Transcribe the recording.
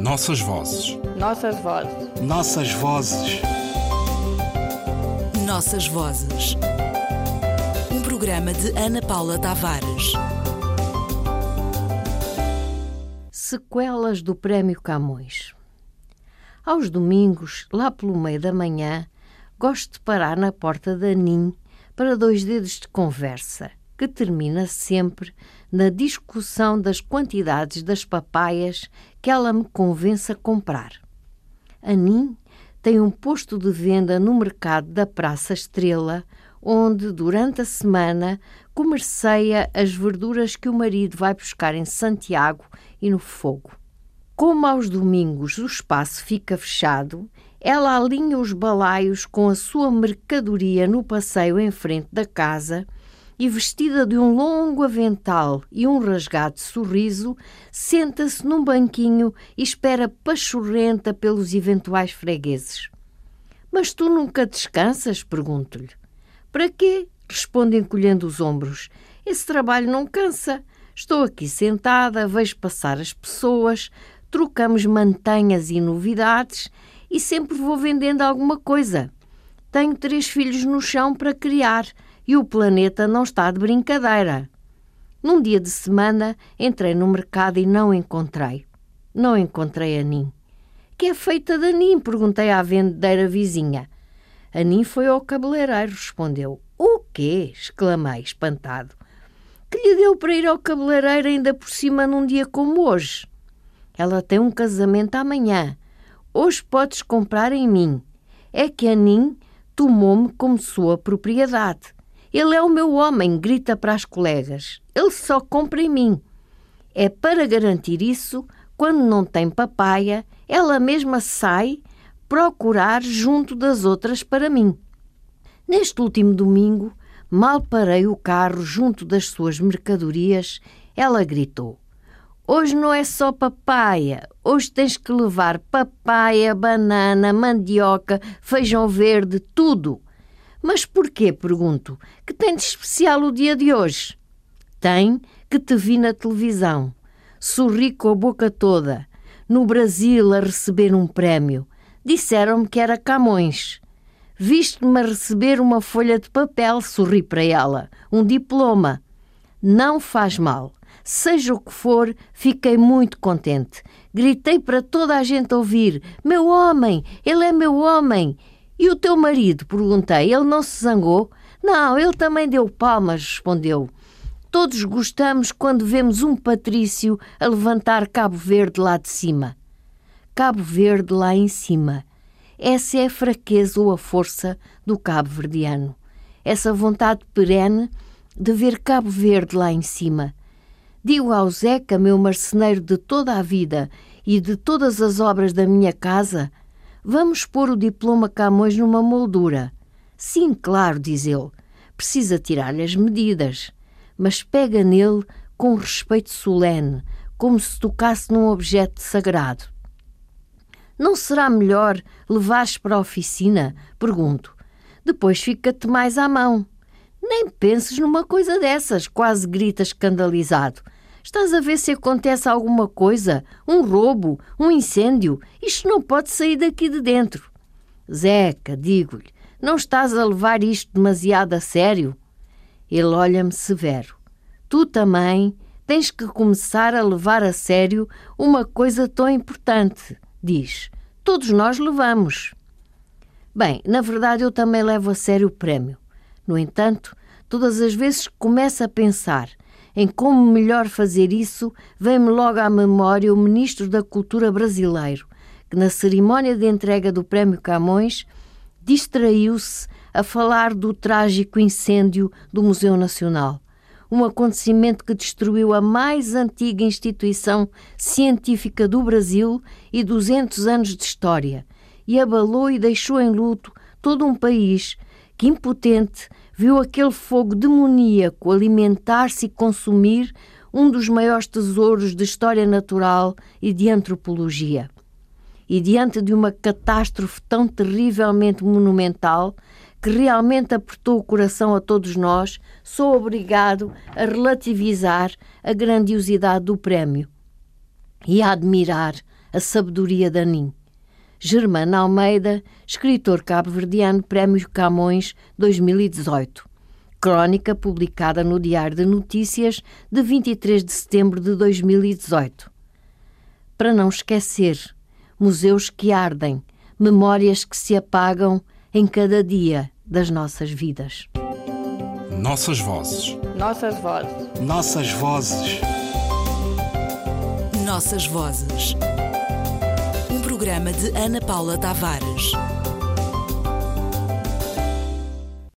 Nossas vozes. Nossas vozes. Nossas vozes. Nossas vozes. Um programa de Ana Paula Tavares. Sequelas do Prémio Camões. Aos domingos, lá pelo meio da manhã, gosto de parar na porta da NIM para dois dedos de conversa, que termina sempre na discussão das quantidades das papaias que ela me convence a comprar. A NIM tem um posto de venda no mercado da Praça Estrela, onde, durante a semana, comerceia as verduras que o marido vai buscar em Santiago e no Fogo. Como aos domingos o espaço fica fechado, ela alinha os balaios com a sua mercadoria no passeio em frente da casa e, vestida de um longo avental e um rasgado sorriso, senta-se num banquinho e espera pachorrenta pelos eventuais fregueses. Mas tu nunca descansas? pergunto-lhe. Para quê? responde encolhendo os ombros. Esse trabalho não cansa. Estou aqui sentada, vejo passar as pessoas, trocamos mantenhas e novidades e sempre vou vendendo alguma coisa. Tenho três filhos no chão para criar e o planeta não está de brincadeira. Num dia de semana entrei no mercado e não encontrei. Não encontrei a Nin. Que é feita de Nin? Perguntei à vendedeira vizinha. A Nin foi ao cabeleireiro, respondeu. O quê? exclamei, espantado. Que lhe deu para ir ao cabeleireiro ainda por cima num dia como hoje? Ela tem um casamento amanhã. Hoje podes comprar em mim. É que a Nin tomou-me como sua propriedade. Ele é o meu homem, grita para as colegas. Ele só compra em mim. É para garantir isso, quando não tem papaya, ela mesma sai procurar junto das outras para mim. Neste último domingo, mal parei o carro junto das suas mercadorias, ela gritou: Hoje não é só papaya, hoje tens que levar papaya, banana, mandioca, feijão verde, tudo. Mas porquê, pergunto, que tem de especial o dia de hoje? Tem que te vi na televisão. Sorri com a boca toda. No Brasil a receber um prémio. Disseram-me que era Camões. Viste-me a receber uma folha de papel, sorri para ela. Um diploma. Não faz mal. Seja o que for, fiquei muito contente. Gritei para toda a gente ouvir: Meu homem, ele é meu homem. E o teu marido? perguntei. Ele não se zangou? Não, ele também deu palmas, respondeu. Todos gostamos quando vemos um patrício a levantar Cabo Verde lá de cima. Cabo Verde lá em cima. Essa é a fraqueza ou a força do cabo-verdiano. Essa vontade perene de ver Cabo Verde lá em cima Digo ao Zeca, meu marceneiro de toda a vida e de todas as obras da minha casa, vamos pôr o diploma Camões numa moldura. Sim, claro, diz ele. Precisa tirar-lhe as medidas, mas pega nele com respeito solene, como se tocasse num objeto sagrado. Não será melhor levares para a oficina? Pergunto. Depois fica-te mais à mão. Nem penses numa coisa dessas, quase grita escandalizado. Estás a ver se acontece alguma coisa? Um roubo? Um incêndio? Isto não pode sair daqui de dentro. Zeca, digo-lhe, não estás a levar isto demasiado a sério? Ele olha-me severo. Tu também tens que começar a levar a sério uma coisa tão importante, diz. Todos nós levamos. Bem, na verdade eu também levo a sério o prémio. No entanto, todas as vezes que começo a pensar em como melhor fazer isso, vem-me logo à memória o Ministro da Cultura brasileiro, que na cerimónia de entrega do Prémio Camões distraiu-se a falar do trágico incêndio do Museu Nacional, um acontecimento que destruiu a mais antiga instituição científica do Brasil e 200 anos de história, e abalou e deixou em luto todo um país que, impotente, viu aquele fogo demoníaco alimentar-se e consumir um dos maiores tesouros de história natural e de antropologia. E diante de uma catástrofe tão terrivelmente monumental, que realmente apertou o coração a todos nós, sou obrigado a relativizar a grandiosidade do prémio e a admirar A Sabedoria da Nin. Germana Almeida, escritor cabo-verdiano, Prémio Camões 2018. Crónica publicada no Diário de Notícias de 23 de setembro de 2018. Para não esquecer, museus que ardem, memórias que se apagam em cada dia das nossas vidas. Nossas vozes. Nossas vozes. Nossas vozes. Nossas vozes. Programa de Ana Paula Tavares.